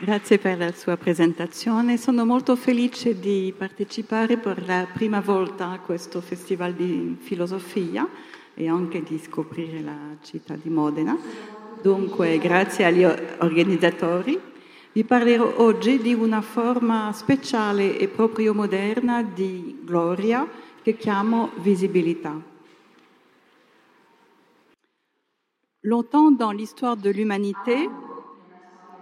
Grazie per la sua presentazione. Sono molto felice di partecipare per la prima volta a questo festival di filosofia e anche di scoprire la città di Modena. Dunque, grazie agli organizzatori. Vi parlerò oggi di una forma speciale e proprio moderna di gloria che chiamo visibilità. Longtemps dans l'histoire de l'humanité,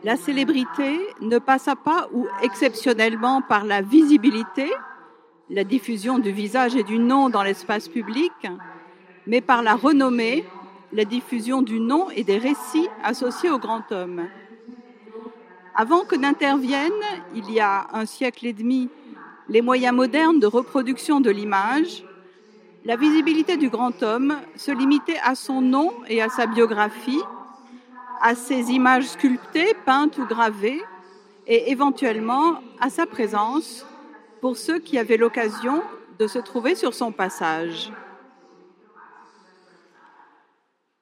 la célébrité ne passa pas ou exceptionnellement par la visibilité, la diffusion du visage et du nom dans l'espace public, mais par la renommée, la diffusion du nom et des récits associés au grand homme. Avant que n'interviennent, il y a un siècle et demi, les moyens modernes de reproduction de l'image, la visibilité du grand homme se limitait à son nom et à sa biographie, à ses images sculptées, peintes ou gravées, et éventuellement à sa présence pour ceux qui avaient l'occasion de se trouver sur son passage.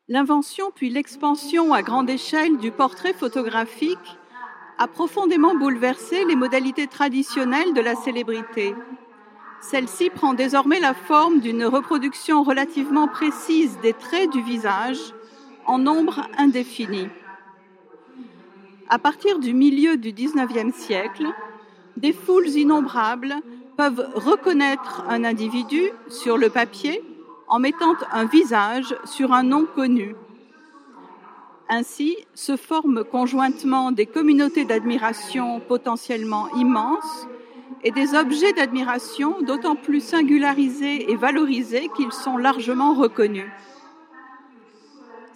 L'invention puis l'expansion à grande échelle du portrait photographique a profondément bouleversé les modalités traditionnelles de la célébrité. Celle-ci prend désormais la forme d'une reproduction relativement précise des traits du visage en nombre indéfini. À partir du milieu du XIXe siècle, des foules innombrables peuvent reconnaître un individu sur le papier en mettant un visage sur un nom connu. Ainsi se forment conjointement des communautés d'admiration potentiellement immenses et des objets d'admiration d'autant plus singularisés et valorisés qu'ils sont largement reconnus.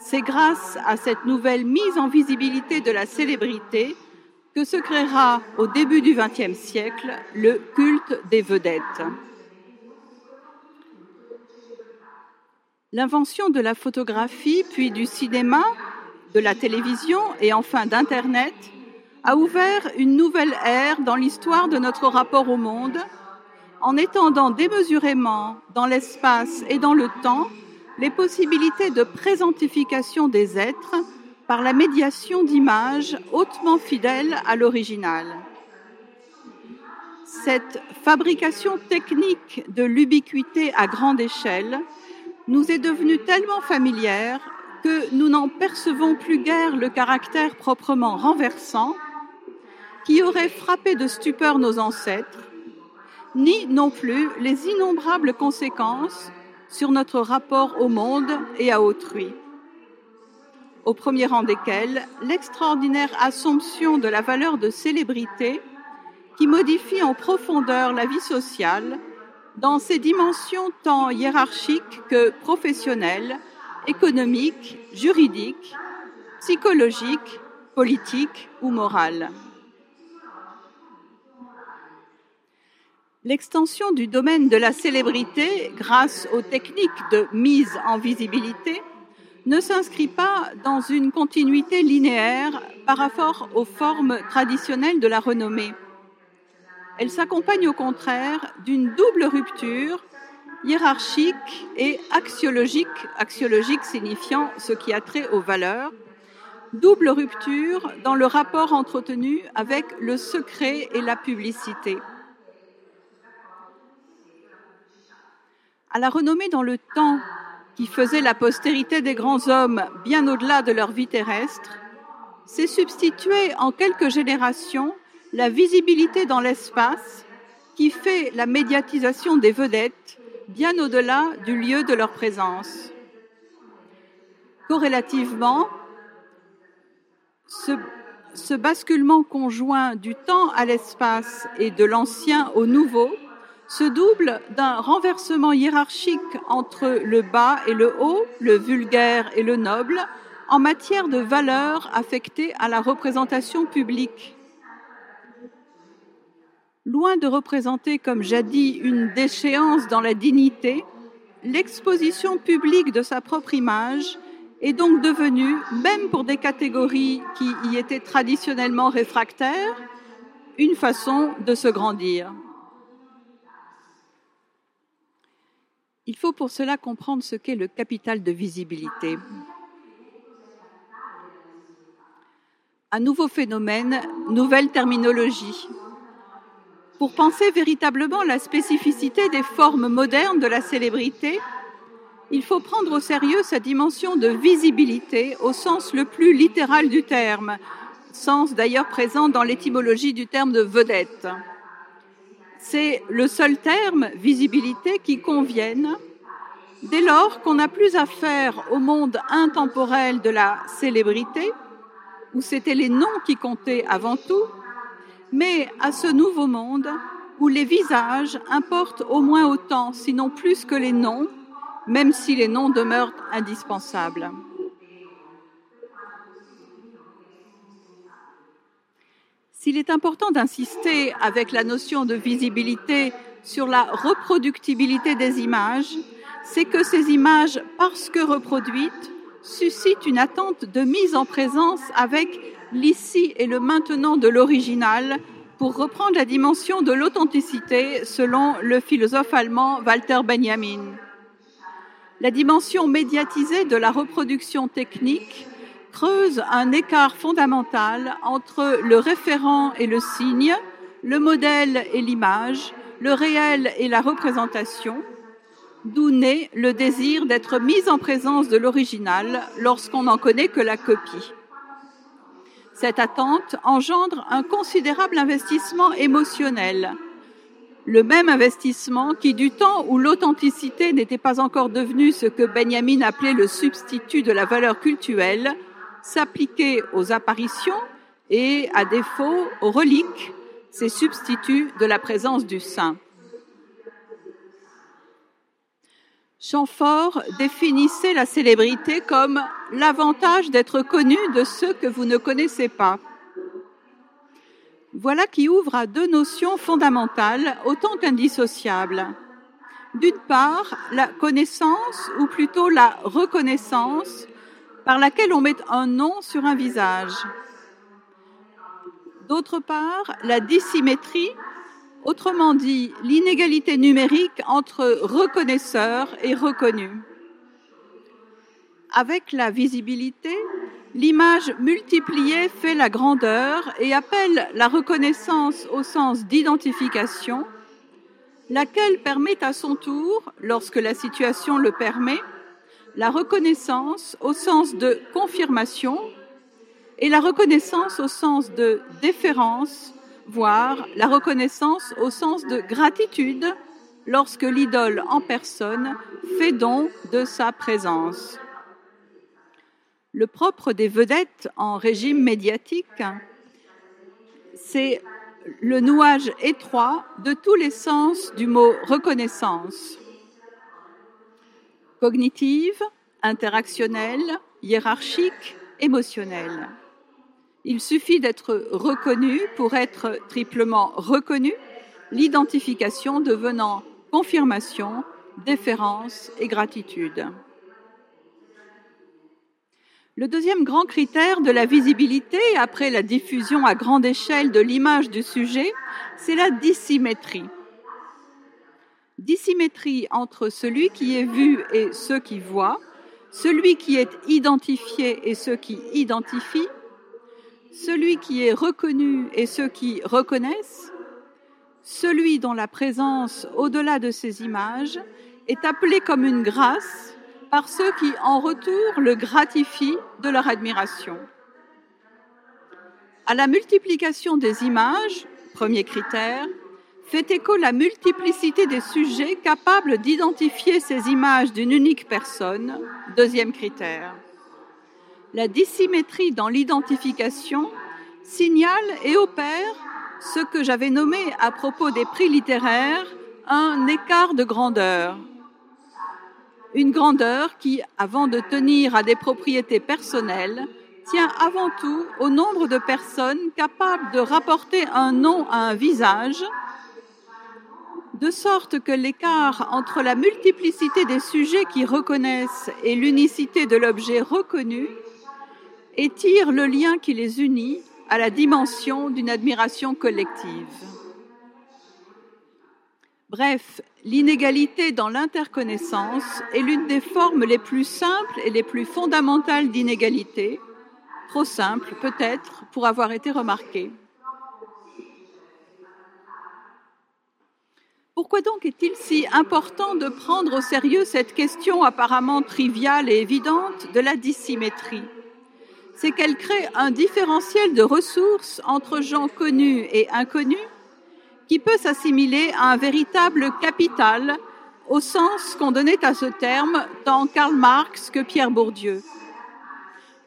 C'est grâce à cette nouvelle mise en visibilité de la célébrité que se créera au début du XXe siècle le culte des vedettes. L'invention de la photographie, puis du cinéma, de la télévision et enfin d'Internet a ouvert une nouvelle ère dans l'histoire de notre rapport au monde en étendant démesurément dans l'espace et dans le temps les possibilités de présentification des êtres par la médiation d'images hautement fidèles à l'original. Cette fabrication technique de l'ubiquité à grande échelle nous est devenue tellement familière que nous n'en percevons plus guère le caractère proprement renversant qui aurait frappé de stupeur nos ancêtres, ni non plus les innombrables conséquences sur notre rapport au monde et à autrui. Au premier rang desquels, l'extraordinaire assomption de la valeur de célébrité qui modifie en profondeur la vie sociale dans ses dimensions tant hiérarchiques que professionnelles, économiques, juridiques, psychologiques, politiques ou morales. L'extension du domaine de la célébrité grâce aux techniques de mise en visibilité ne s'inscrit pas dans une continuité linéaire par rapport aux formes traditionnelles de la renommée. Elle s'accompagne au contraire d'une double rupture hiérarchique et axiologique, axiologique signifiant ce qui a trait aux valeurs, double rupture dans le rapport entretenu avec le secret et la publicité. À la renommée dans le temps qui faisait la postérité des grands hommes bien au-delà de leur vie terrestre, s'est substituée en quelques générations la visibilité dans l'espace qui fait la médiatisation des vedettes bien au-delà du lieu de leur présence. Corrélativement, ce, ce, basculement conjoint du temps à l'espace et de l'ancien au nouveau se double d'un renversement hiérarchique entre le bas et le haut, le vulgaire et le noble, en matière de valeurs affectées à la représentation publique. Loin de représenter comme jadis une déchéance dans la dignité, l'exposition publique de sa propre image est donc devenue, même pour des catégories qui y étaient traditionnellement réfractaires, une façon de se grandir. Il faut pour cela comprendre ce qu'est le capital de visibilité. Un nouveau phénomène, nouvelle terminologie. Pour penser véritablement la spécificité des formes modernes de la célébrité, il faut prendre au sérieux sa dimension de visibilité au sens le plus littéral du terme, sens d'ailleurs présent dans l'étymologie du terme de vedette. C'est le seul terme, visibilité, qui convienne dès lors qu'on n'a plus affaire au monde intemporel de la célébrité, où c'était les noms qui comptaient avant tout, mais à ce nouveau monde où les visages importent au moins autant, sinon plus que les noms, même si les noms demeurent indispensables. S'il est important d'insister avec la notion de visibilité sur la reproductibilité des images, c'est que ces images, parce que reproduites, suscitent une attente de mise en présence avec l'ici et le maintenant de l'original pour reprendre la dimension de l'authenticité selon le philosophe allemand Walter Benjamin. La dimension médiatisée de la reproduction technique creuse un écart fondamental entre le référent et le signe, le modèle et l'image, le réel et la représentation, d'où naît le désir d'être mis en présence de l'original lorsqu'on n'en connaît que la copie. Cette attente engendre un considérable investissement émotionnel, le même investissement qui, du temps où l'authenticité n'était pas encore devenue ce que Benjamin appelait le substitut de la valeur culturelle, s'appliquait aux apparitions et, à défaut, aux reliques, ces substituts de la présence du saint. Chamfort définissait la célébrité comme l'avantage d'être connu de ceux que vous ne connaissez pas. Voilà qui ouvre à deux notions fondamentales autant qu'indissociables. D'une part, la connaissance, ou plutôt la reconnaissance, par laquelle on met un nom sur un visage. D'autre part, la dissymétrie, Autrement dit, l'inégalité numérique entre reconnaisseurs et reconnus. Avec la visibilité, l'image multipliée fait la grandeur et appelle la reconnaissance au sens d'identification, laquelle permet à son tour, lorsque la situation le permet, la reconnaissance au sens de confirmation et la reconnaissance au sens de déférence voire la reconnaissance au sens de gratitude lorsque l'idole en personne fait don de sa présence. Le propre des vedettes en régime médiatique, c'est le nouage étroit de tous les sens du mot reconnaissance. Cognitive, interactionnelle, hiérarchique, émotionnelle. Il suffit d'être reconnu pour être triplement reconnu, l'identification devenant confirmation, déférence et gratitude. Le deuxième grand critère de la visibilité, après la diffusion à grande échelle de l'image du sujet, c'est la dissymétrie. Dissymétrie entre celui qui est vu et ceux qui voient, celui qui est identifié et ceux qui identifient, celui qui est reconnu et ceux qui reconnaissent, celui dont la présence au-delà de ces images est appelé comme une grâce par ceux qui, en retour, le gratifient de leur admiration. À la multiplication des images, premier critère, fait écho la multiplicité des sujets capables d'identifier ces images d'une unique personne, deuxième critère la dissymétrie dans l'identification signale et opère ce que j'avais nommé à propos des prix littéraires un écart de grandeur. Une grandeur qui, avant de tenir à des propriétés personnelles, tient avant tout au nombre de personnes capables de rapporter un nom à un visage, de sorte que l'écart entre la multiplicité des sujets qui reconnaissent et l'unicité de l'objet reconnu et tire le lien qui les unit à la dimension d'une admiration collective. Bref, l'inégalité dans l'interconnaissance est l'une des formes les plus simples et les plus fondamentales d'inégalité, trop simple peut-être pour avoir été remarqué. Pourquoi donc est-il si important de prendre au sérieux cette question apparemment triviale et évidente de la dissymétrie? C'est qu'elle crée un différentiel de ressources entre gens connus et inconnus qui peut s'assimiler à un véritable capital au sens qu'on donnait à ce terme tant Karl Marx que Pierre Bourdieu.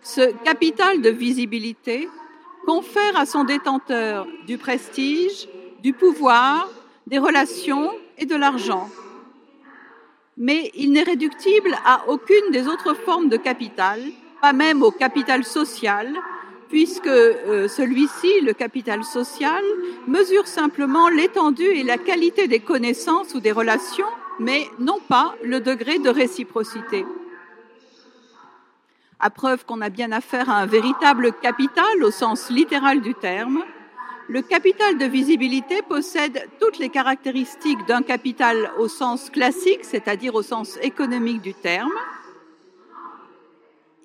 Ce capital de visibilité confère à son détenteur du prestige, du pouvoir, des relations et de l'argent. Mais il n'est réductible à aucune des autres formes de capital, pas même au capital social, puisque euh, celui-ci, le capital social, mesure simplement l'étendue et la qualité des connaissances ou des relations, mais non pas le degré de réciprocité. À preuve qu'on a bien affaire à un véritable capital au sens littéral du terme, le capital de visibilité possède toutes les caractéristiques d'un capital au sens classique, c'est-à-dire au sens économique du terme.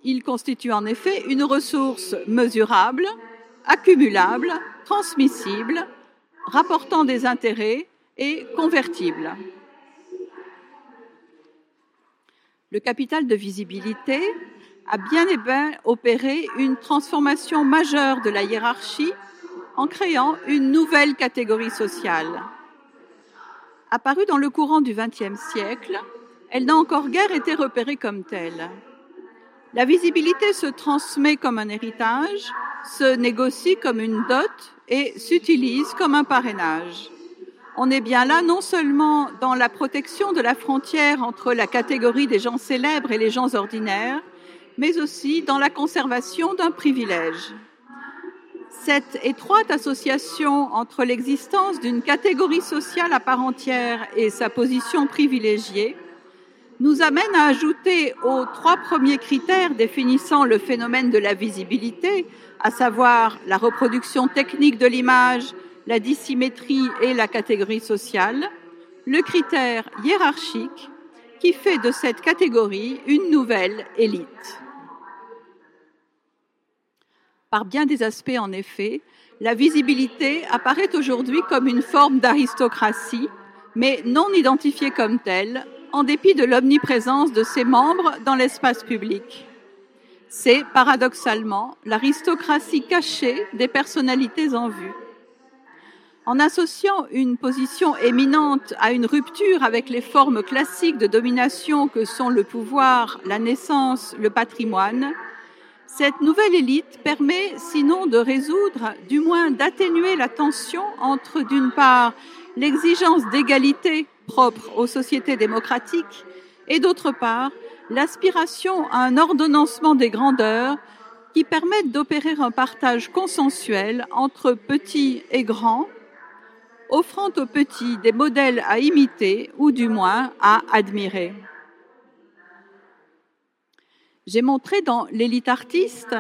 Il constitue en effet une ressource mesurable, accumulable, transmissible, rapportant des intérêts et convertible. Le capital de visibilité a bien et bien opéré une transformation majeure de la hiérarchie en créant une nouvelle catégorie sociale. Apparue dans le courant du XXe siècle, elle n'a encore guère été repérée comme telle. La visibilité se transmet comme un héritage, se négocie comme une dot et s'utilise comme un parrainage. On est bien là non seulement dans la protection de la frontière entre la catégorie des gens célèbres et les gens ordinaires, mais aussi dans la conservation d'un privilège. Cette étroite association entre l'existence d'une catégorie sociale à part entière et sa position privilégiée nous amène à ajouter aux trois premiers critères définissant le phénomène de la visibilité, à savoir la reproduction technique de l'image, la dissymétrie et la catégorie sociale, le critère hiérarchique qui fait de cette catégorie une nouvelle élite. Par bien des aspects, en effet, la visibilité apparaît aujourd'hui comme une forme d'aristocratie, mais non identifiée comme telle, en dépit de l'omniprésence de ses membres dans l'espace public. C'est, paradoxalement, l'aristocratie cachée des personnalités en vue. En associant une position éminente à une rupture avec les formes classiques de domination que sont le pouvoir, la naissance, le patrimoine, cette nouvelle élite permet sinon de résoudre, du moins d'atténuer la tension entre, d'une part, l'exigence d'égalité propre aux sociétés démocratiques et, d'autre part, l'aspiration à un ordonnancement des grandeurs qui permettent d'opérer un partage consensuel entre petits et grands, offrant aux petits des modèles à imiter ou du moins à admirer. J'ai montré dans l'élite artiste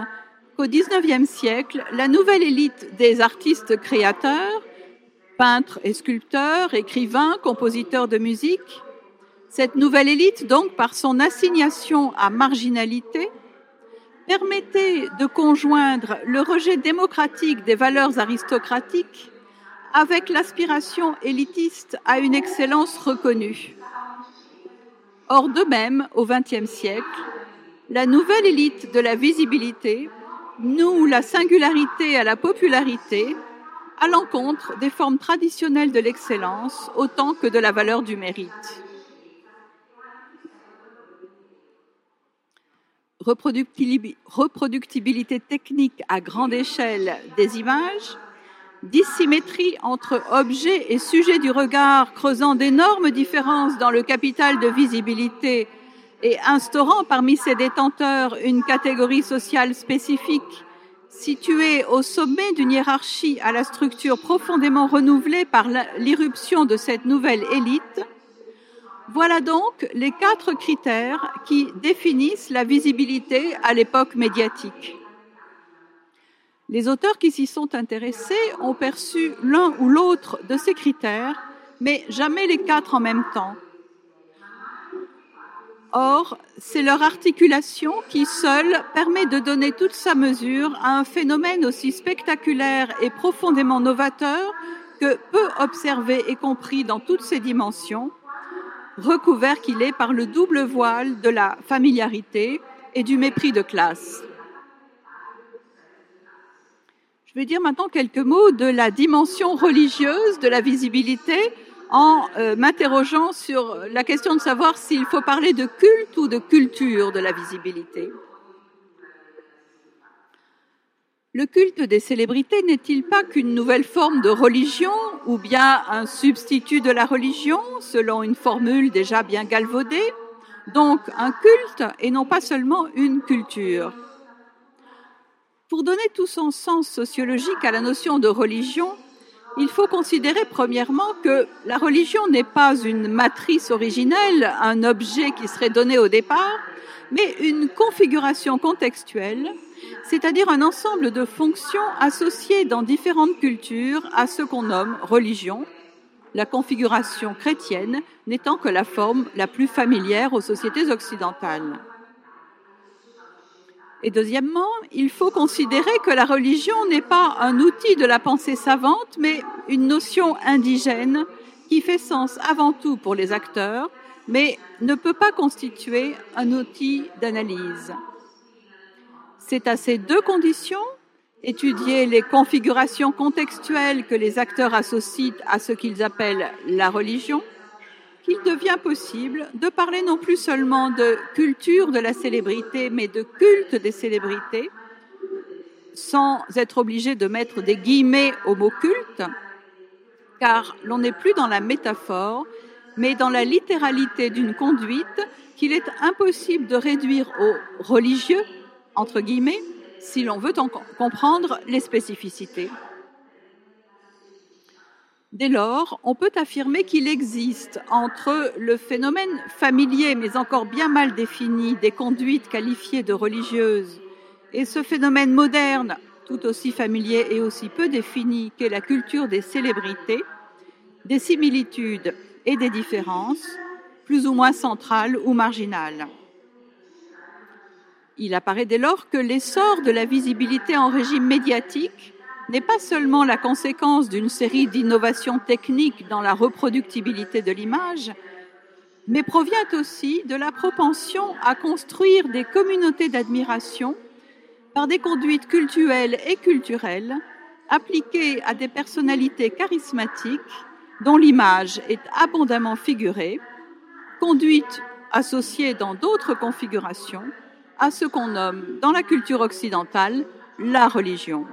qu'au XIXe siècle, la nouvelle élite des artistes créateurs, peintres et sculpteurs, écrivains, compositeurs de musique, cette nouvelle élite, donc par son assignation à marginalité, permettait de conjoindre le rejet démocratique des valeurs aristocratiques avec l'aspiration élitiste à une excellence reconnue. Or, de même, au XXe siècle, la nouvelle élite de la visibilité noue la singularité à la popularité à l'encontre des formes traditionnelles de l'excellence autant que de la valeur du mérite. Reproductibilité technique à grande échelle des images, dissymétrie entre objet et sujet du regard creusant d'énormes différences dans le capital de visibilité et instaurant parmi ses détenteurs une catégorie sociale spécifique située au sommet d'une hiérarchie à la structure profondément renouvelée par l'irruption de cette nouvelle élite, voilà donc les quatre critères qui définissent la visibilité à l'époque médiatique. Les auteurs qui s'y sont intéressés ont perçu l'un ou l'autre de ces critères, mais jamais les quatre en même temps Or, c'est leur articulation qui seule permet de donner toute sa mesure à un phénomène aussi spectaculaire et profondément novateur que peu observé et compris dans toutes ses dimensions, recouvert qu'il est par le double voile de la familiarité et du mépris de classe. Je vais dire maintenant quelques mots de la dimension religieuse de la visibilité en euh, m'interrogeant sur la question de savoir s'il faut parler de culte ou de culture de la visibilité. Le culte des célébrités n'est-il pas qu'une nouvelle forme de religion ou bien un substitut de la religion selon une formule déjà bien galvaudée? Donc un culte et non pas seulement une culture. Pour donner tout son sens sociologique à la notion de religion, il faut considérer premièrement que la religion n'est pas une matrice originelle, un objet qui serait donné au départ, mais une configuration contextuelle, c'est-à-dire un ensemble de fonctions associées dans différentes cultures à ce qu'on nomme religion, la configuration chrétienne n'étant que la forme la plus familière aux sociétés occidentales. Et deuxièmement, il faut considérer que la religion n'est pas un outil de la pensée savante, mais une notion indigène qui fait sens avant tout pour les acteurs, mais ne peut pas constituer un outil d'analyse. C'est à ces deux conditions, étudier les configurations contextuelles que les acteurs associent à ce qu'ils appellent la religion, qu'il devient possible de parler non plus seulement de culture de la célébrité, mais de culte des célébrités, sans être obligé de mettre des guillemets au mot culte, car l'on n'est plus dans la métaphore, mais dans la littéralité d'une conduite qu'il est impossible de réduire au religieux, entre guillemets, si l'on veut en comprendre les spécificités. Dès lors, on peut affirmer qu'il existe entre le phénomène familier, mais encore bien mal défini, des conduites qualifiées de religieuses, et ce phénomène moderne, tout aussi familier et aussi peu défini qu'est la culture des célébrités, des similitudes et des différences, plus ou moins centrales ou marginales. Il apparaît dès lors que l'essor de la visibilité en régime médiatique n'est pas seulement la conséquence d'une série d'innovations techniques dans la reproductibilité de l'image, mais provient aussi de la propension à construire des communautés d'admiration par des conduites culturelles et culturelles appliquées à des personnalités charismatiques dont l'image est abondamment figurée, conduites associées dans d'autres configurations à ce qu'on nomme dans la culture occidentale la religion.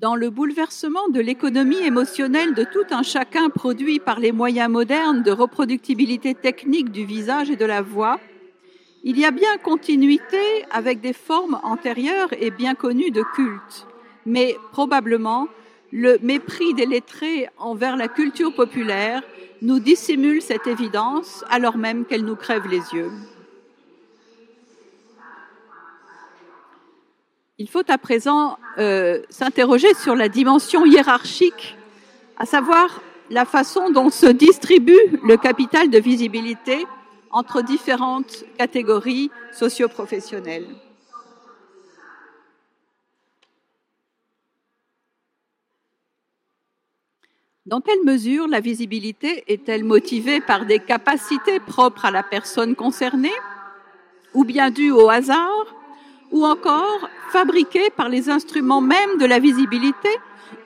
Dans le bouleversement de l'économie émotionnelle de tout un chacun produit par les moyens modernes de reproductibilité technique du visage et de la voix, il y a bien continuité avec des formes antérieures et bien connues de culte, mais probablement le mépris des lettrés envers la culture populaire nous dissimule cette évidence alors même qu'elle nous crève les yeux. Il faut à présent euh, s'interroger sur la dimension hiérarchique, à savoir la façon dont se distribue le capital de visibilité entre différentes catégories socioprofessionnelles. Dans quelle mesure la visibilité est-elle motivée par des capacités propres à la personne concernée ou bien due au hasard ou encore fabriquée par les instruments même de la visibilité,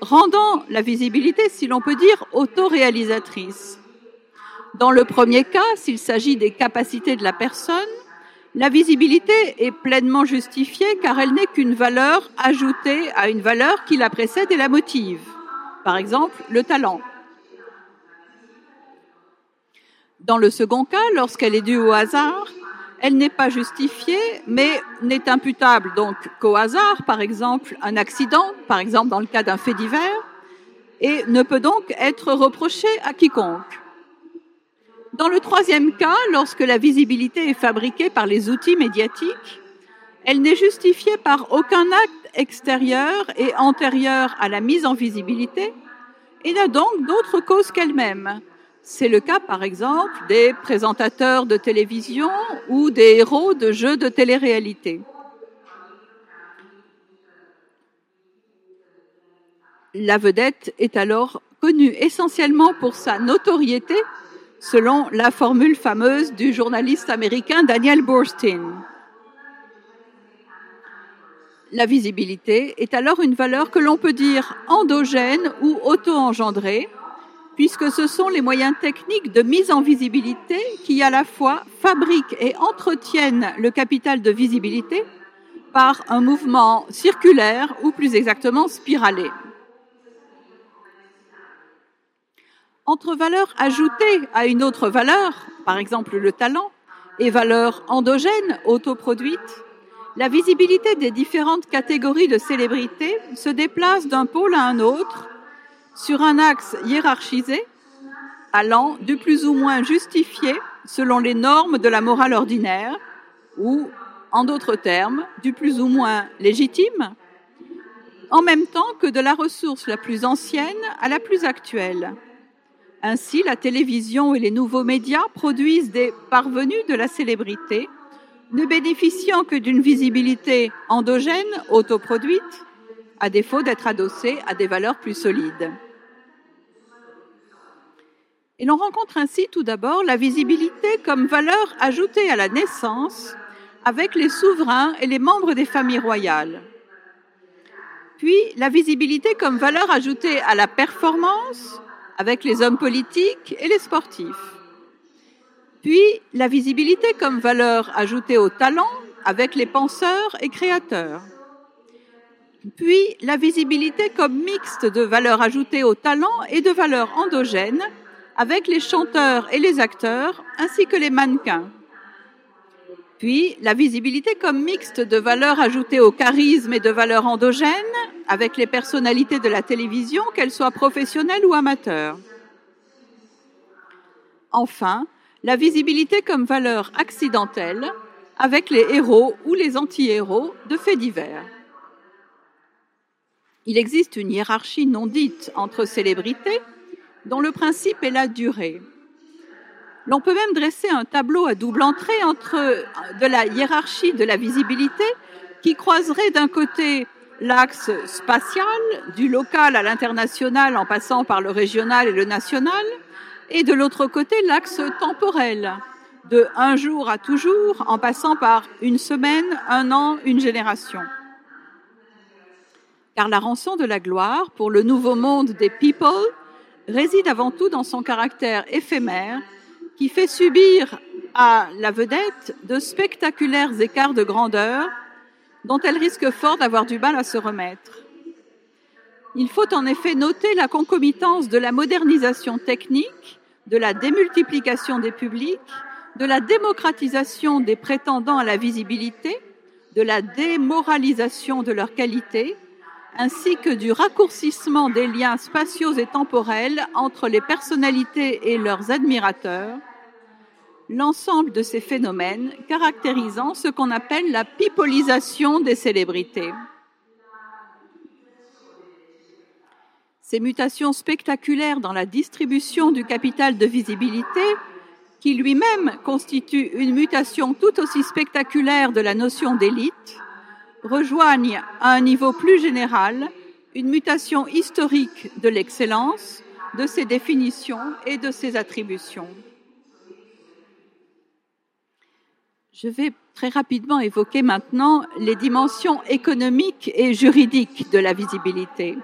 rendant la visibilité, si l'on peut dire, autoréalisatrice. Dans le premier cas, s'il s'agit des capacités de la personne, la visibilité est pleinement justifiée car elle n'est qu'une valeur ajoutée à une valeur qui la précède et la motive. Par exemple, le talent. Dans le second cas, lorsqu'elle est due au hasard, elle n'est pas justifiée, mais n'est imputable donc qu'au hasard, par exemple un accident, par exemple dans le cas d'un fait divers, et ne peut donc être reprochée à quiconque. Dans le troisième cas, lorsque la visibilité est fabriquée par les outils médiatiques, elle n'est justifiée par aucun acte extérieur et antérieur à la mise en visibilité et n'a donc d'autre cause qu'elle-même, C'est le cas, par exemple, des présentateurs de télévision ou des héros de jeux de télé-réalité. La vedette est alors connue essentiellement pour sa notoriété, selon la formule fameuse du journaliste américain Daniel Borstein. La visibilité est alors une valeur que l'on peut dire endogène ou auto-engendrée, puisque ce sont les moyens techniques de mise en visibilité qui à la fois fabriquent et entretiennent le capital de visibilité par un mouvement circulaire ou plus exactement spiralé. Entre valeur ajoutée à une autre valeur, par exemple le talent, et valeur endogène, autoproduite, la visibilité des différentes catégories de célébrités se déplace d'un pôle à un autre sur un axe hiérarchisé allant du plus ou moins justifié selon les normes de la morale ordinaire ou, en d'autres termes, du plus ou moins légitime, en même temps que de la ressource la plus ancienne à la plus actuelle. Ainsi, la télévision et les nouveaux médias produisent des parvenus de la célébrité, ne bénéficiant que d'une visibilité endogène, autoproduite, à défaut d'être adossés à des valeurs plus solides. Et l'on rencontre ainsi tout d'abord la visibilité comme valeur ajoutée à la naissance avec les souverains et les membres des familles royales. Puis la visibilité comme valeur ajoutée à la performance avec les hommes politiques et les sportifs. Puis la visibilité comme valeur ajoutée au talent avec les penseurs et créateurs. Puis la visibilité comme mixte de valeur ajoutée au talent et de valeur endogène avec les chanteurs et les acteurs, ainsi que les mannequins. Puis, la visibilité comme mixte de valeurs ajoutées au charisme et de valeurs endogènes, avec les personnalités de la télévision, qu'elles soient professionnelles ou amateurs. Enfin, la visibilité comme valeur accidentelle, avec les héros ou les anti-héros de faits divers. Il existe une hiérarchie non dite entre célébrités, dont le principe est la durée. L'on peut même dresser un tableau à double entrée entre de la hiérarchie de la visibilité qui croiserait d'un côté l'axe spatial, du local à l'international en passant par le régional et le national, et de l'autre côté l'axe temporel, de un jour à toujours en passant par une semaine, un an, une génération. Car la rançon de la gloire pour le nouveau monde des people réside avant tout dans son caractère éphémère qui fait subir à la vedette de spectaculaires écarts de grandeur dont elle risque fort d'avoir du mal à se remettre. Il faut en effet noter la concomitance de la modernisation technique, de la démultiplication des publics, de la démocratisation des prétendants à la visibilité, de la démoralisation de leur qualité, ainsi que du raccourcissement des liens spatiaux et temporels entre les personnalités et leurs admirateurs, l'ensemble de ces phénomènes caractérisant ce qu'on appelle la pipolisation des célébrités. Ces mutations spectaculaires dans la distribution du capital de visibilité, qui lui-même constitue une mutation tout aussi spectaculaire de la notion d'élite, rejoignent à un niveau plus général une mutation historique de l'excellence, de ses définitions et de ses attributions. Je vais très rapidement évoquer maintenant les dimensions économiques et juridiques de la visibilité.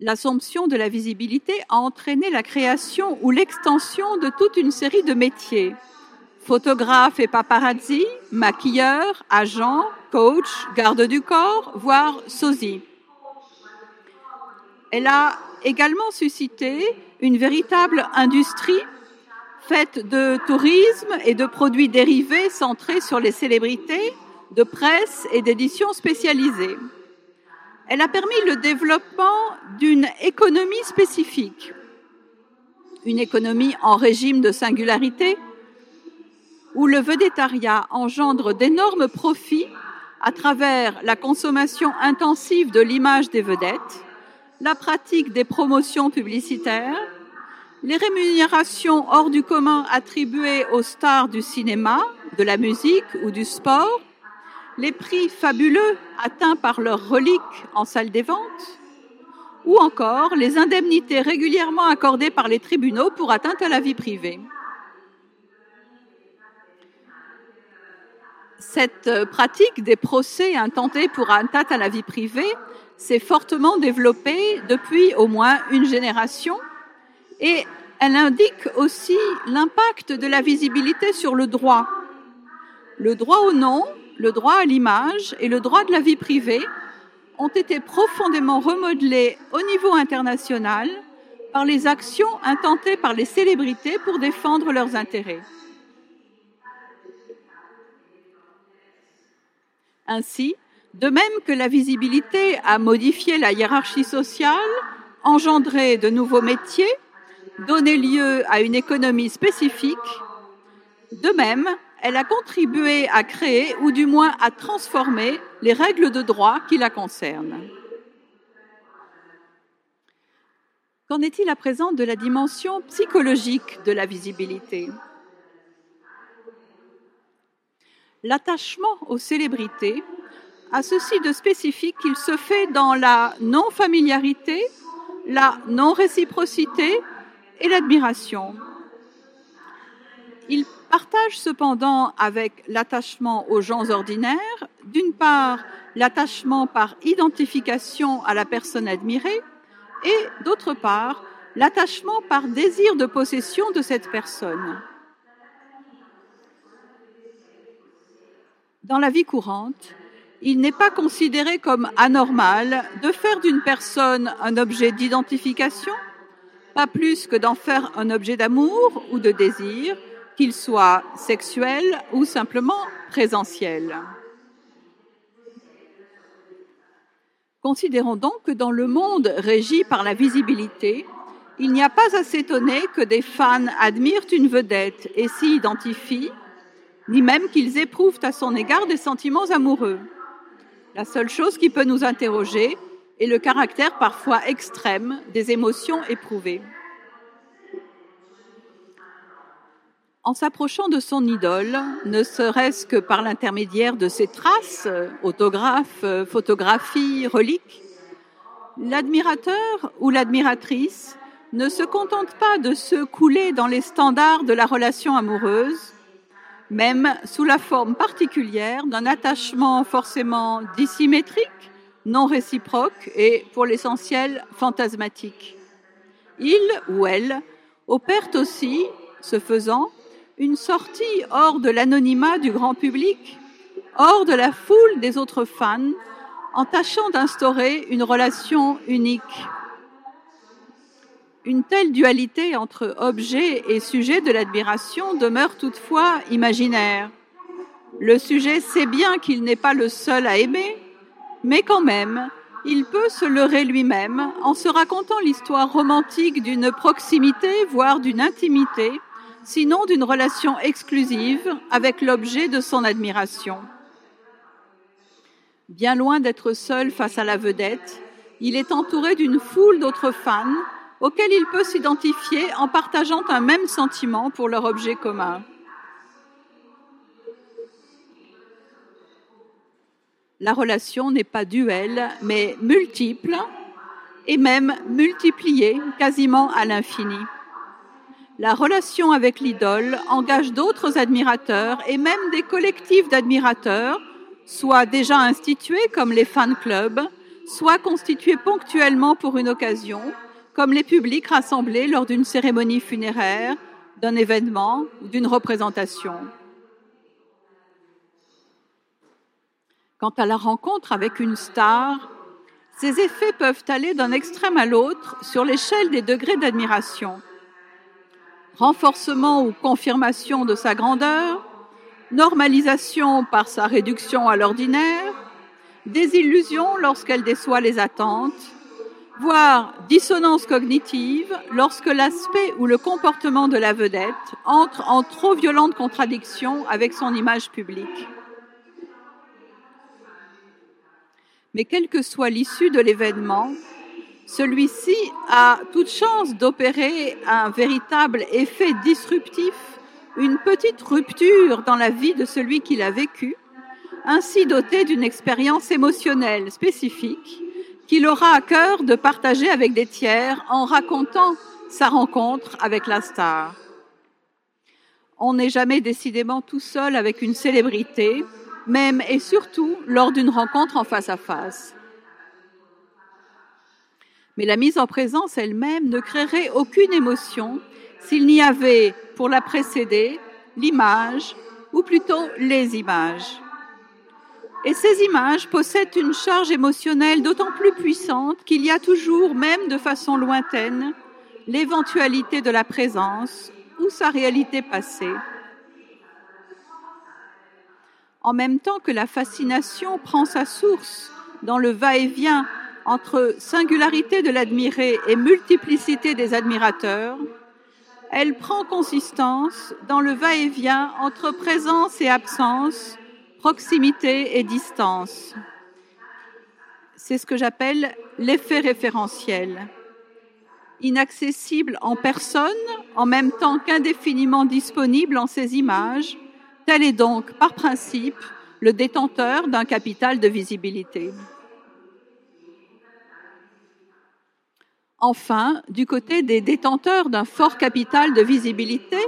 L'assomption de la visibilité a entraîné la création ou l'extension de toute une série de métiers, photographe et paparazzi, maquilleur, agent, coach, garde du corps, voire sosie. Elle a également suscité une véritable industrie faite de tourisme et de produits dérivés centrés sur les célébrités, de presse et d'éditions spécialisées. Elle a permis le développement d'une économie spécifique, une économie en régime de singularité où le vedettariat engendre d'énormes profits à travers la consommation intensive de l'image des vedettes, la pratique des promotions publicitaires, les rémunérations hors du commun attribuées aux stars du cinéma, de la musique ou du sport, les prix fabuleux atteints par leurs reliques en salle des ventes, ou encore les indemnités régulièrement accordées par les tribunaux pour atteinte à la vie privée. Cette pratique des procès intentés pour atteinte à la vie privée s'est fortement développée depuis au moins une génération et elle indique aussi l'impact de la visibilité sur le droit. Le droit au nom, le droit à l'image et le droit de la vie privée ont été profondément remodelés au niveau international par les actions intentées par les célébrités pour défendre leurs intérêts. Ainsi, de même que la visibilité a modifié la hiérarchie sociale, engendré de nouveaux métiers, donné lieu à une économie spécifique, de même, elle a contribué à créer ou du moins à transformer les règles de droit qui la concernent. Qu'en est-il à présent de la dimension psychologique de la visibilité? L'attachement aux célébrités a ceci de spécifique qu'il se fait dans la non-familiarité, la non-réciprocité et l'admiration. Il partage cependant avec l'attachement aux gens ordinaires, d'une part l'attachement par identification à la personne admirée et d'autre part l'attachement par désir de possession de cette personne. Dans la vie courante, il n'est pas considéré comme anormal de faire d'une personne un objet d'identification, pas plus que d'en faire un objet d'amour ou de désir, qu'il soit sexuel ou simplement présentiel. Considérons donc que dans le monde régi par la visibilité, il n'y a pas à s'étonner que des fans admirent une vedette et s'y identifient, ni même qu'ils éprouvent à son égard des sentiments amoureux. La seule chose qui peut nous interroger est le caractère parfois extrême des émotions éprouvées. En s'approchant de son idole, ne serait-ce que par l'intermédiaire de ses traces, autographes, photographies, reliques, l'admirateur ou l'admiratrice ne se contente pas de se couler dans les standards de la relation amoureuse, même sous la forme particulière d'un attachement forcément dissymétrique, non réciproque et pour l'essentiel fantasmatique. Il ou elle opère aussi, ce faisant, une sortie hors de l'anonymat du grand public, hors de la foule des autres fans, en tâchant d'instaurer une relation unique une telle dualité entre objet et sujet de l'admiration demeure toutefois imaginaire. Le sujet sait bien qu'il n'est pas le seul à aimer, mais quand même, il peut se leurrer lui-même en se racontant l'histoire romantique d'une proximité, voire d'une intimité, sinon d'une relation exclusive avec l'objet de son admiration. Bien loin d'être seul face à la vedette, il est entouré d'une foule d'autres fans auquel il peut s'identifier en partageant un même sentiment pour leur objet commun. La relation n'est pas duelle, mais multiple et même multipliée quasiment à l'infini. La relation avec l'idole engage d'autres admirateurs et même des collectifs d'admirateurs, soit déjà institués comme les fan clubs, soit constitués ponctuellement pour une occasion, comme les publics rassemblés lors d'une cérémonie funéraire, d'un événement ou d'une représentation. Quant à la rencontre avec une star, ces effets peuvent aller d'un extrême à l'autre sur l'échelle des degrés d'admiration. Renforcement ou confirmation de sa grandeur, normalisation par sa réduction à l'ordinaire, désillusion lorsqu'elle déçoit les attentes, voire dissonance cognitive lorsque l'aspect ou le comportement de la vedette entre en trop violente contradiction avec son image publique. Mais quelle que soit l'issue de l'événement, Celui-ci a toute chance d'opérer un véritable effet disruptif, une petite rupture dans la vie de celui qui l'a vécu, ainsi doté d'une expérience émotionnelle spécifique qu'il aura à cœur de partager avec des tiers en racontant sa rencontre avec la star. On n'est jamais décidément tout seul avec une célébrité, même et surtout lors d'une rencontre en face à face. Mais la mise en présence elle-même ne créerait aucune émotion s'il n'y avait pour la précéder l'image, ou plutôt les images. Et ces images possèdent une charge émotionnelle d'autant plus puissante qu'il y a toujours, même de façon lointaine, l'éventualité de la présence ou sa réalité passée. En même temps que la fascination prend sa source dans le va-et-vient entre singularité de l'admiré et multiplicité des admirateurs, elle prend consistance dans le va-et-vient entre présence et absence, proximité et distance. C'est ce que j'appelle l'effet référentiel. Inaccessible en personne, en même temps qu'indéfiniment disponible en ces images, tel est donc, par principe, le détenteur d'un capital de visibilité. Enfin, du côté des détenteurs d'un fort capital de visibilité,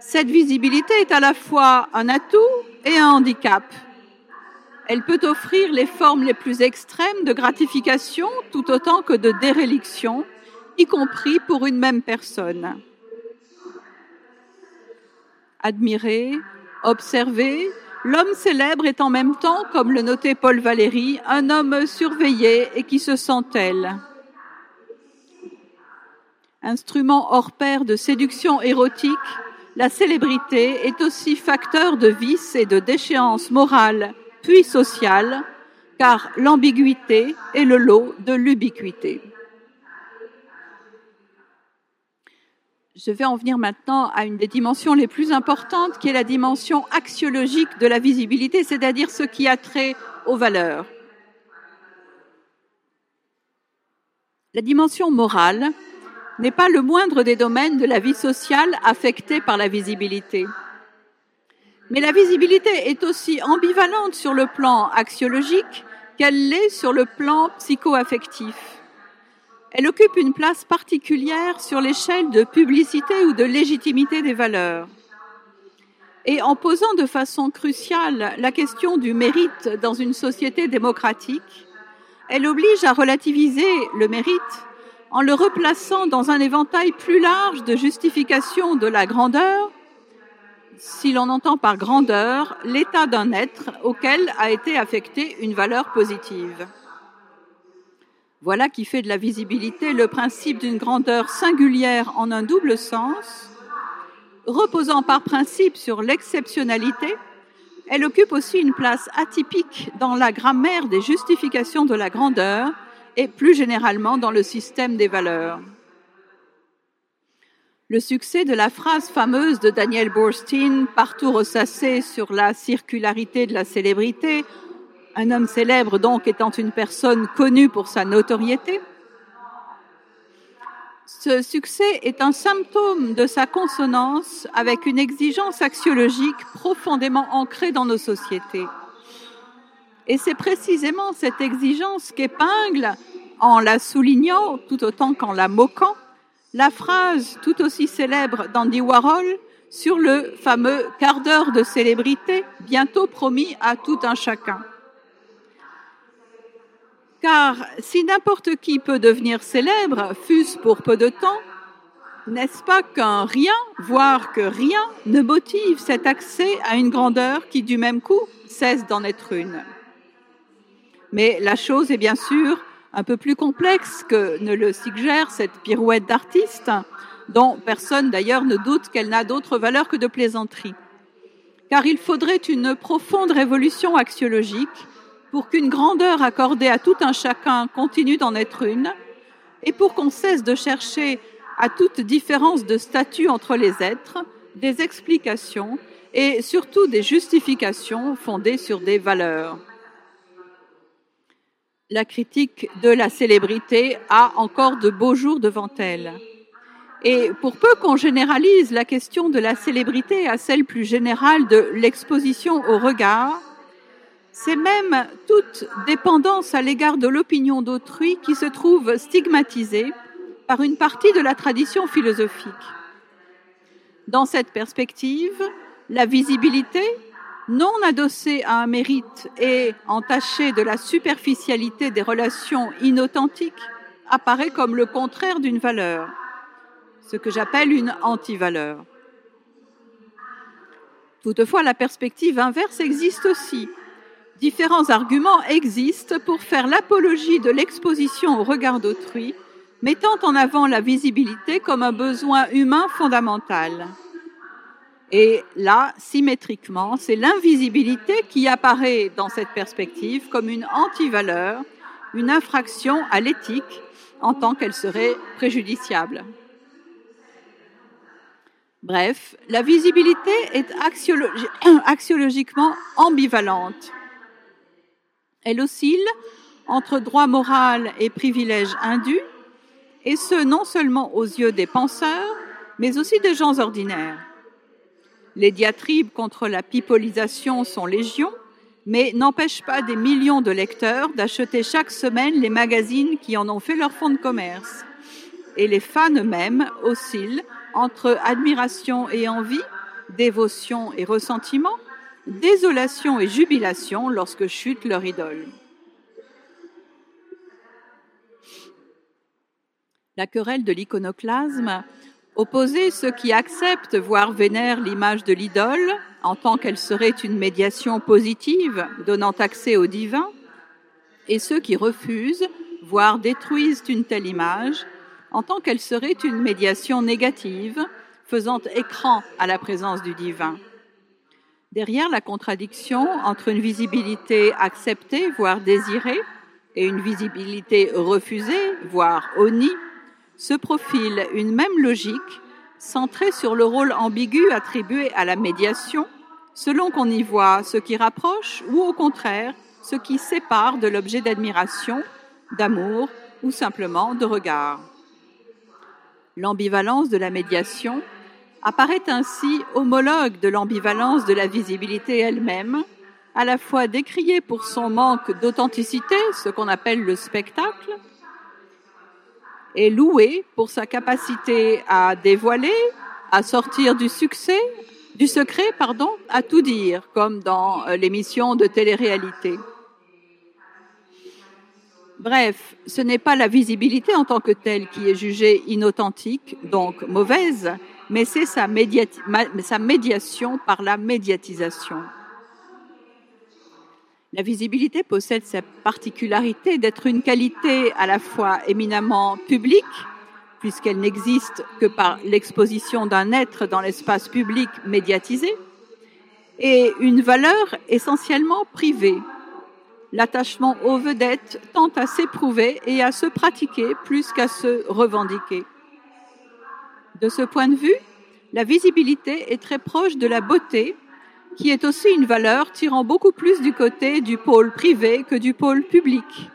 cette visibilité est à la fois un atout et un handicap. Elle peut offrir les formes les plus extrêmes de gratification tout autant que de déréliction, y compris pour une même personne. Admirer, observer, l'homme célèbre est en même temps, comme le notait Paul Valéry, un homme surveillé et qui se sent tel instrument hors pair de séduction érotique, la célébrité est aussi facteur de vice et de déchéance morale puis sociale, car l'ambiguïté est le lot de l'ubiquité. Je vais en venir maintenant à une des dimensions les plus importantes, qui est la dimension axiologique de la visibilité, c'est-à-dire ce qui a trait aux valeurs. La dimension morale n'est pas le moindre des domaines de la vie sociale affecté par la visibilité. Mais la visibilité est aussi ambivalente sur le plan axiologique qu'elle l'est sur le plan psycho-affectif. Elle occupe une place particulière sur l'échelle de publicité ou de légitimité des valeurs. Et en posant de façon cruciale la question du mérite dans une société démocratique, elle oblige à relativiser le mérite en le replaçant dans un éventail plus large de justification de la grandeur, si l'on entend par grandeur l'état d'un être auquel a été affectée une valeur positive. Voilà qui fait de la visibilité le principe d'une grandeur singulière en un double sens, reposant par principe sur l'exceptionnalité, elle occupe aussi une place atypique dans la grammaire des justifications de la grandeur, et plus généralement dans le système des valeurs. Le succès de la phrase fameuse de Daniel Borstein, partout ressassée sur la circularité de la célébrité, un homme célèbre donc étant une personne connue pour sa notoriété, ce succès est un symptôme de sa consonance avec une exigence axiologique profondément ancrée dans nos sociétés. Et c'est précisément cette exigence qu'épingle, en la soulignant tout autant qu'en la moquant, la phrase tout aussi célèbre d'Andy Warhol sur le fameux quart d'heure de célébrité bientôt promis à tout un chacun. Car si n'importe qui peut devenir célèbre, fût-ce pour peu de temps, n'est-ce pas qu'un rien, voire que rien, ne motive cet accès à une grandeur qui du même coup cesse d'en être une? Mais la chose est bien sûr un peu plus complexe que ne le suggère cette pirouette d'artiste, dont personne d'ailleurs ne doute qu'elle n'a d'autre valeur que de plaisanterie. Car il faudrait une profonde révolution axiologique pour qu'une grandeur accordée à tout un chacun continue d'en être une, et pour qu'on cesse de chercher à toute différence de statut entre les êtres des explications et surtout des justifications fondées sur des valeurs. La critique de la célébrité a encore de beaux jours devant elle. Et pour peu qu'on généralise la question de la célébrité à celle plus générale de l'exposition au regard, c'est même toute dépendance à l'égard de l'opinion d'autrui qui se trouve stigmatisée par une partie de la tradition philosophique. Dans cette perspective, la visibilité, non adossée à un mérite et entachée de la superficialité des relations inauthentiques, apparaît comme le contraire d'une valeur, ce que j'appelle une anti-valeur. Toutefois, la perspective inverse existe aussi. Différents arguments existent pour faire l'apologie de l'exposition au regard d'autrui mettant en avant la visibilité comme un besoin humain fondamental. Et là, symétriquement, c'est l'invisibilité qui apparaît dans cette perspective comme une antivaleur, une infraction à l'éthique en tant qu'elle serait préjudiciable. Bref, la visibilité est axiologiquement ambivalente. Elle oscille entre droit moral et privilège indu, et ce non seulement aux yeux des penseurs, mais aussi des gens ordinaires. Les diatribes contre la pipolisation sont légion, mais n'empêchent pas des millions de lecteurs d'acheter chaque semaine les magazines qui en ont fait leur fonds de commerce. Et les fans eux-mêmes oscillent entre admiration et envie, dévotion et ressentiment, désolation et jubilation lorsque chute leur idole. la querelle de l'iconoclasme opposait ceux qui acceptent, voire vénèrent l'image de l'idole en tant qu'elle serait une médiation positive donnant accès au divin, et ceux qui refusent, voire détruisent une telle image en tant qu'elle serait une médiation négative faisant écran à la présence du divin. Derrière la contradiction entre une visibilité acceptée, voire désirée, et une visibilité refusée, voire honnie, se profile une même logique centrée sur le rôle ambigu attribué à la médiation, selon qu'on y voit ce qui rapproche ou au contraire ce qui sépare de l'objet d'admiration, d'amour ou simplement de regard. L'ambivalence de la médiation apparaît ainsi homologue de l'ambivalence de la visibilité elle-même, à la fois décriée pour son manque d'authenticité, ce qu'on appelle le spectacle, est loué pour sa capacité à dévoiler, à sortir du succès, du secret, pardon, à tout dire, comme dans euh, l'émission de télé-réalité. Bref, ce n'est pas la visibilité en tant que telle qui est jugée inauthentique, donc mauvaise, mais c'est sa, sa médiation par la médiatisation. La visibilité possède cette particularité d'être une qualité à la fois éminemment publique, puisqu'elle n'existe que par l'exposition d'un être dans l'espace public médiatisé, et une valeur essentiellement privée. L'attachement aux vedettes tend à s'éprouver et à se pratiquer plus qu'à se revendiquer. De ce point de vue, la visibilité est très proche de la beauté qui est aussi une valeur tirant beaucoup plus du côté du pôle privé que du pôle public.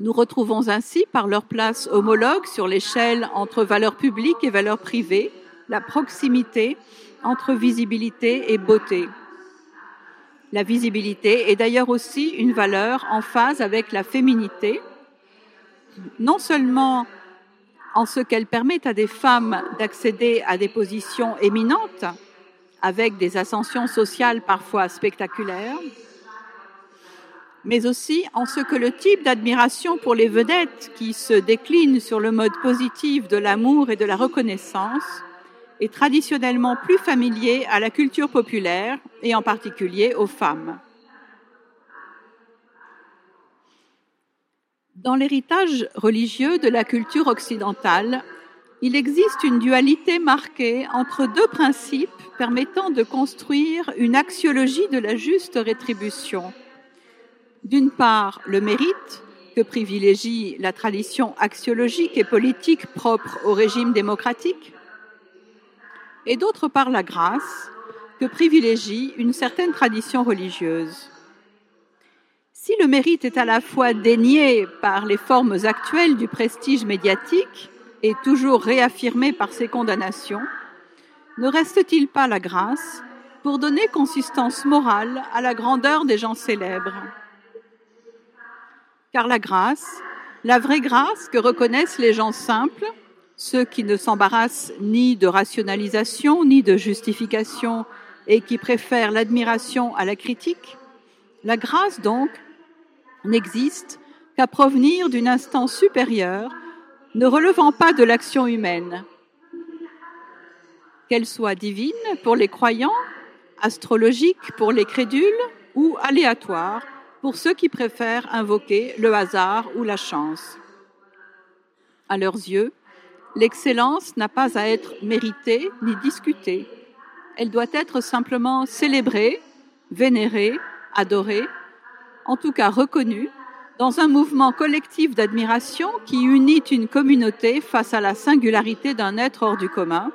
Nous retrouvons ainsi, par leur place homologue sur l'échelle entre valeurs publiques et valeurs privées, la proximité entre visibilité et beauté. La visibilité est d'ailleurs aussi une valeur en phase avec la féminité, non seulement en ce qu'elle permet à des femmes d'accéder à des positions éminentes, avec des ascensions sociales parfois spectaculaires, mais aussi en ce que le type d'admiration pour les vedettes qui se décline sur le mode positif de l'amour et de la reconnaissance est traditionnellement plus familier à la culture populaire et en particulier aux femmes. Dans l'héritage religieux de la culture occidentale, il existe une dualité marquée entre deux principes permettant de construire une axiologie de la juste rétribution. D'une part, le mérite, que privilégie la tradition axiologique et politique propre au régime démocratique, et d'autre part la grâce, que privilégie une certaine tradition religieuse. Si le mérite est à la fois dénié par les formes actuelles du prestige médiatique et toujours réaffirmé par ses condamnations, ne reste-t-il pas la grâce pour donner consistance morale à la grandeur des gens célèbres? Car la grâce, la vraie grâce que reconnaissent les gens simples, ceux qui ne s'embarrassent ni de rationalisation ni de justification et qui préfèrent l'admiration à la critique, la grâce donc n'existe qu'à provenir d'une instance supérieure ne relevant pas de l'action humaine, qu'elle soit divine pour les croyants, astrologique pour les crédules ou aléatoire pour ceux qui préfèrent invoquer le hasard ou la chance. À leurs yeux, l'excellence n'a pas à être méritée ni discutée. Elle doit être simplement célébrée, vénérée, adorée, en tout cas reconnue, dans un mouvement collectif d'admiration qui unit une communauté face à la singularité d'un être hors du commun,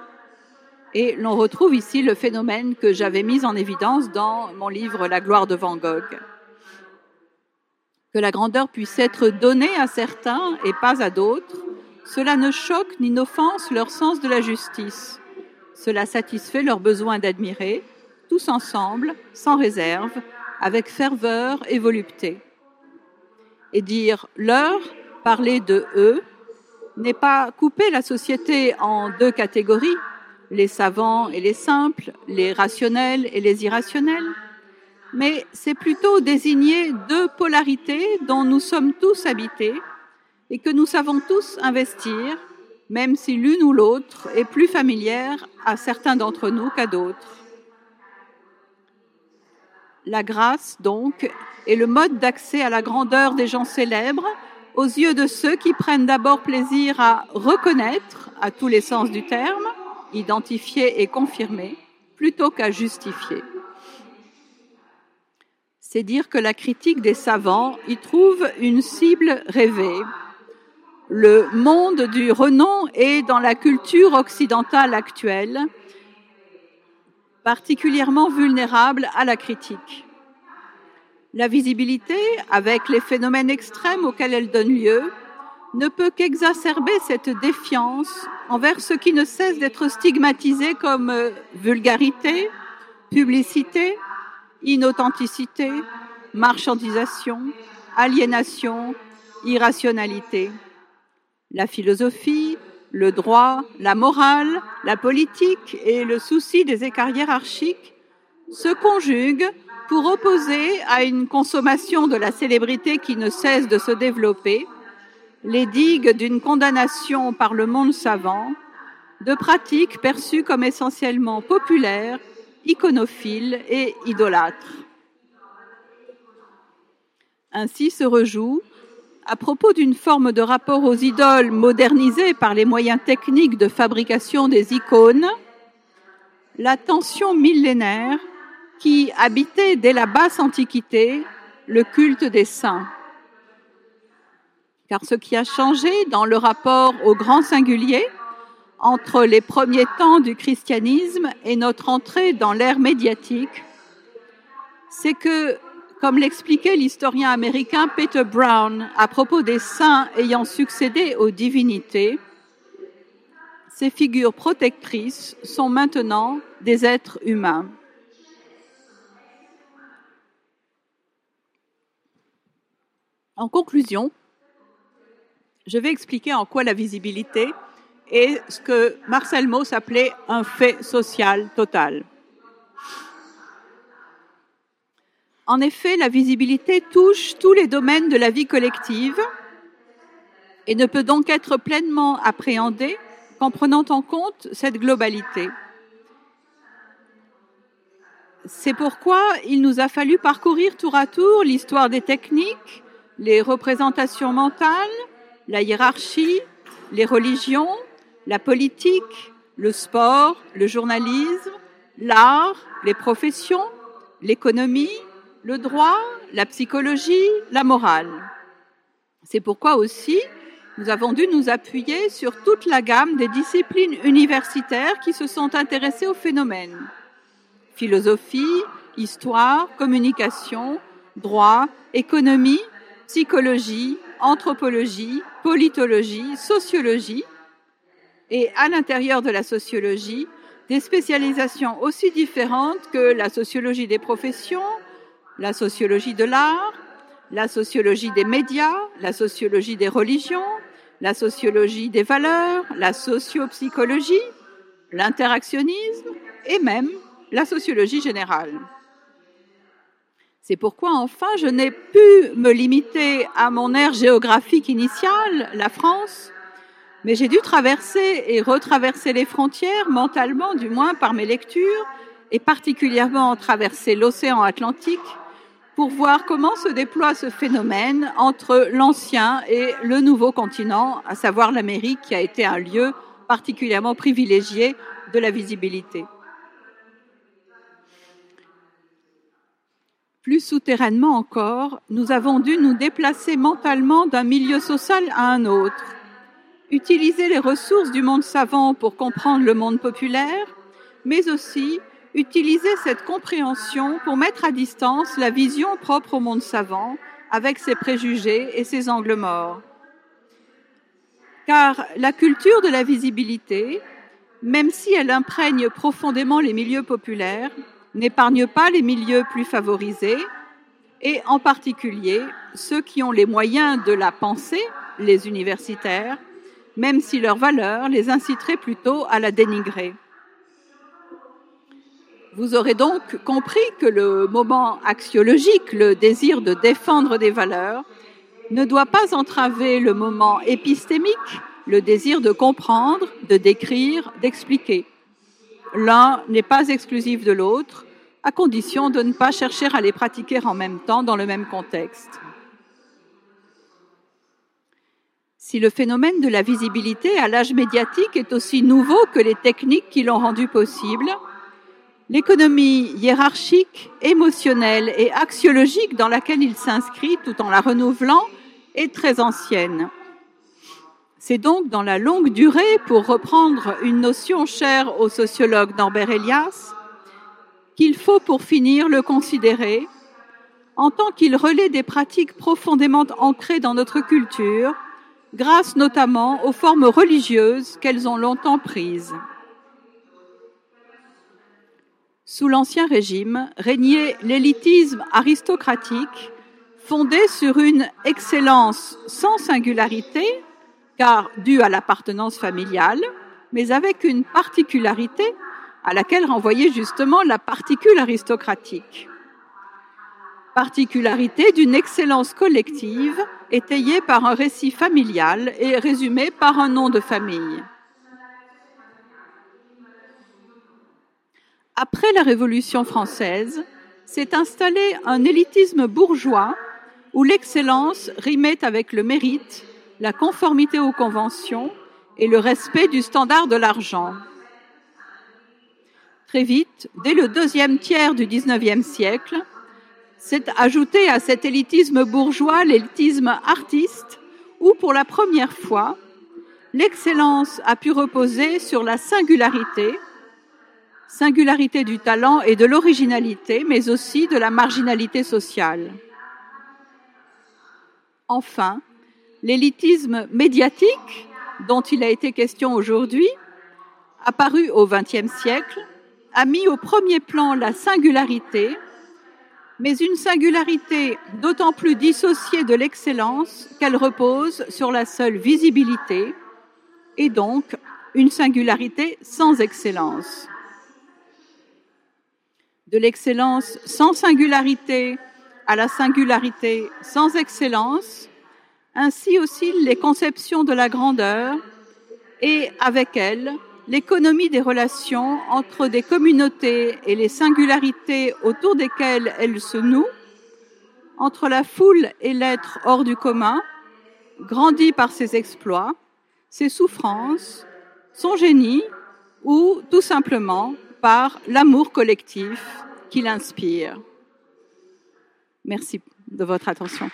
et l'on retrouve ici le phénomène que j'avais mis en évidence dans mon livre La gloire de Van Gogh. Que la grandeur puisse être donnée à certains et pas à d'autres, cela ne choque ni n'offense leur sens de la justice. Cela satisfait leur besoin d'admirer, tous ensemble, sans réserve, avec ferveur et volupté. Et dire leur, parler de eux, n'est pas couper la société en deux catégories, les savants et les simples, les rationnels et les irrationnels, mais c'est plutôt désigner deux polarités dont nous sommes tous habités et que nous savons tous investir, même si l'une ou l'autre est plus familière à certains d'entre nous qu'à d'autres. La grâce, donc, est le mode d'accès à la grandeur des gens célèbres aux yeux de ceux qui prennent d'abord plaisir à reconnaître, à tous les sens du terme, identifier et confirmer, plutôt qu'à justifier. C'est dire que la critique des savants y trouve une cible rêvée. Le monde du renom est dans la culture occidentale actuelle particulièrement vulnérable à la critique. La visibilité, avec les phénomènes extrêmes auxquels elle donne lieu, ne peut qu'exacerber cette défiance envers ce qui ne cesse d'être stigmatisé comme euh, vulgarité, publicité, inauthenticité, marchandisation, aliénation, irrationalité. La philosophie, le droit, la morale, la politique et le souci des écarts hiérarchiques se conjuguent pour opposer à une consommation de la célébrité qui ne cesse de se développer les digues d'une condamnation par le monde savant de pratiques perçues comme essentiellement populaires, iconophiles et idolâtres. Ainsi se rejoue, à propos d'une forme de rapport aux idoles modernisée par les moyens techniques de fabrication des icônes, la tension millénaire qui habitait dès la basse antiquité le culte des saints. Car ce qui a changé dans le rapport au grand singulier entre les premiers temps du christianisme et notre entrée dans l'ère médiatique, c'est que, comme l'expliquait l'historien américain Peter Brown à propos des saints ayant succédé aux divinités, ces figures protectrices sont maintenant des êtres humains. En conclusion, je vais expliquer en quoi la visibilité est ce que Marcel Mauss appelait un fait social total. En effet, la visibilité touche tous les domaines de la vie collective et ne peut donc être pleinement appréhendée qu'en prenant en compte cette globalité. C'est pourquoi il nous a fallu parcourir tour à tour l'histoire des techniques, les représentations mentales, la hiérarchie, les religions, la politique, le sport, le journalisme, l'art, les professions, l'économie, le droit, la psychologie, la morale. C'est pourquoi aussi nous avons dû nous appuyer sur toute la gamme des disciplines universitaires qui se sont intéressées au phénomène. Philosophie, histoire, communication, droit, économie, psychologie, anthropologie, politologie, sociologie, et à l'intérieur de la sociologie, des spécialisations aussi différentes que la sociologie des professions, la sociologie de l'art, la sociologie des médias, la sociologie des religions, la sociologie des valeurs, la sociopsychologie, l'interactionnisme et même la sociologie générale. C'est pourquoi enfin je n'ai pu me limiter à mon aire géographique initiale, la France, mais j'ai dû traverser et retraverser les frontières, mentalement du moins par mes lectures, et particulièrement traverser l'océan Atlantique pour voir comment se déploie ce phénomène entre l'ancien et le nouveau continent, à savoir l'Amérique qui a été un lieu particulièrement privilégié de la visibilité. Plus souterrainement encore, nous avons dû nous déplacer mentalement d'un milieu social à un autre, utiliser les ressources du monde savant pour comprendre le monde populaire, mais aussi utiliser cette compréhension pour mettre à distance la vision propre au monde savant avec ses préjugés et ses angles morts. Car la culture de la visibilité, même si elle imprègne profondément les milieux populaires, n'épargne pas les milieux plus favorisés, et en particulier ceux qui ont les moyens de la penser, les universitaires, même si leurs valeurs les inciteraient plutôt à la dénigrer. Vous aurez donc compris que le moment axiologique, le désir de défendre des valeurs, ne doit pas entraver le moment épistémique, le désir de comprendre, de décrire, d'expliquer. L'un n'est pas exclusif de l'autre, à condition de ne pas chercher à les pratiquer en même temps dans le même contexte. Si le phénomène de la visibilité à l'âge médiatique est aussi nouveau que les techniques qui l'ont rendu possible, L'économie hiérarchique, émotionnelle et axiologique dans laquelle il s'inscrit tout en la renouvelant est très ancienne. C'est donc dans la longue durée, pour reprendre une notion chère au sociologue Norbert Elias, qu'il faut pour finir le considérer en tant qu'il relaie des pratiques profondément ancrées dans notre culture, grâce notamment aux formes religieuses qu'elles ont longtemps prises. Sous l'Ancien Régime régnait l'élitisme aristocratique fondé sur une excellence sans singularité, car due à l'appartenance familiale, mais avec une particularité à laquelle renvoyait justement la particule aristocratique. Particularité d'une excellence collective étayée par un récit familial et résumée par un nom de famille. Après la Révolution française, s'est installé un élitisme bourgeois où l'excellence rimait avec le mérite, la conformité aux conventions et le respect du standard de l'argent. Très vite, dès le deuxième tiers du XIXe siècle, s'est ajouté à cet élitisme bourgeois l'élitisme artiste, où pour la première fois, l'excellence a pu reposer sur la singularité, singularité du talent et de l'originalité, mais aussi de la marginalité sociale. Enfin, l'élitisme médiatique, dont il a été question aujourd'hui, apparu au XXe siècle, a mis au premier plan la singularité, mais une singularité d'autant plus dissociée de l'excellence qu'elle repose sur la seule visibilité, et donc une singularité sans excellence. De l'excellence sans singularité à la singularité sans excellence, ainsi aussi les conceptions de la grandeur et avec elles l'économie des relations entre des communautés et les singularités autour desquelles elles se nouent, entre la foule et l'être hors du commun, grandi par ses exploits, ses souffrances, son génie ou tout simplement par l'amour collectif qu'il inspire. Merci de votre attention.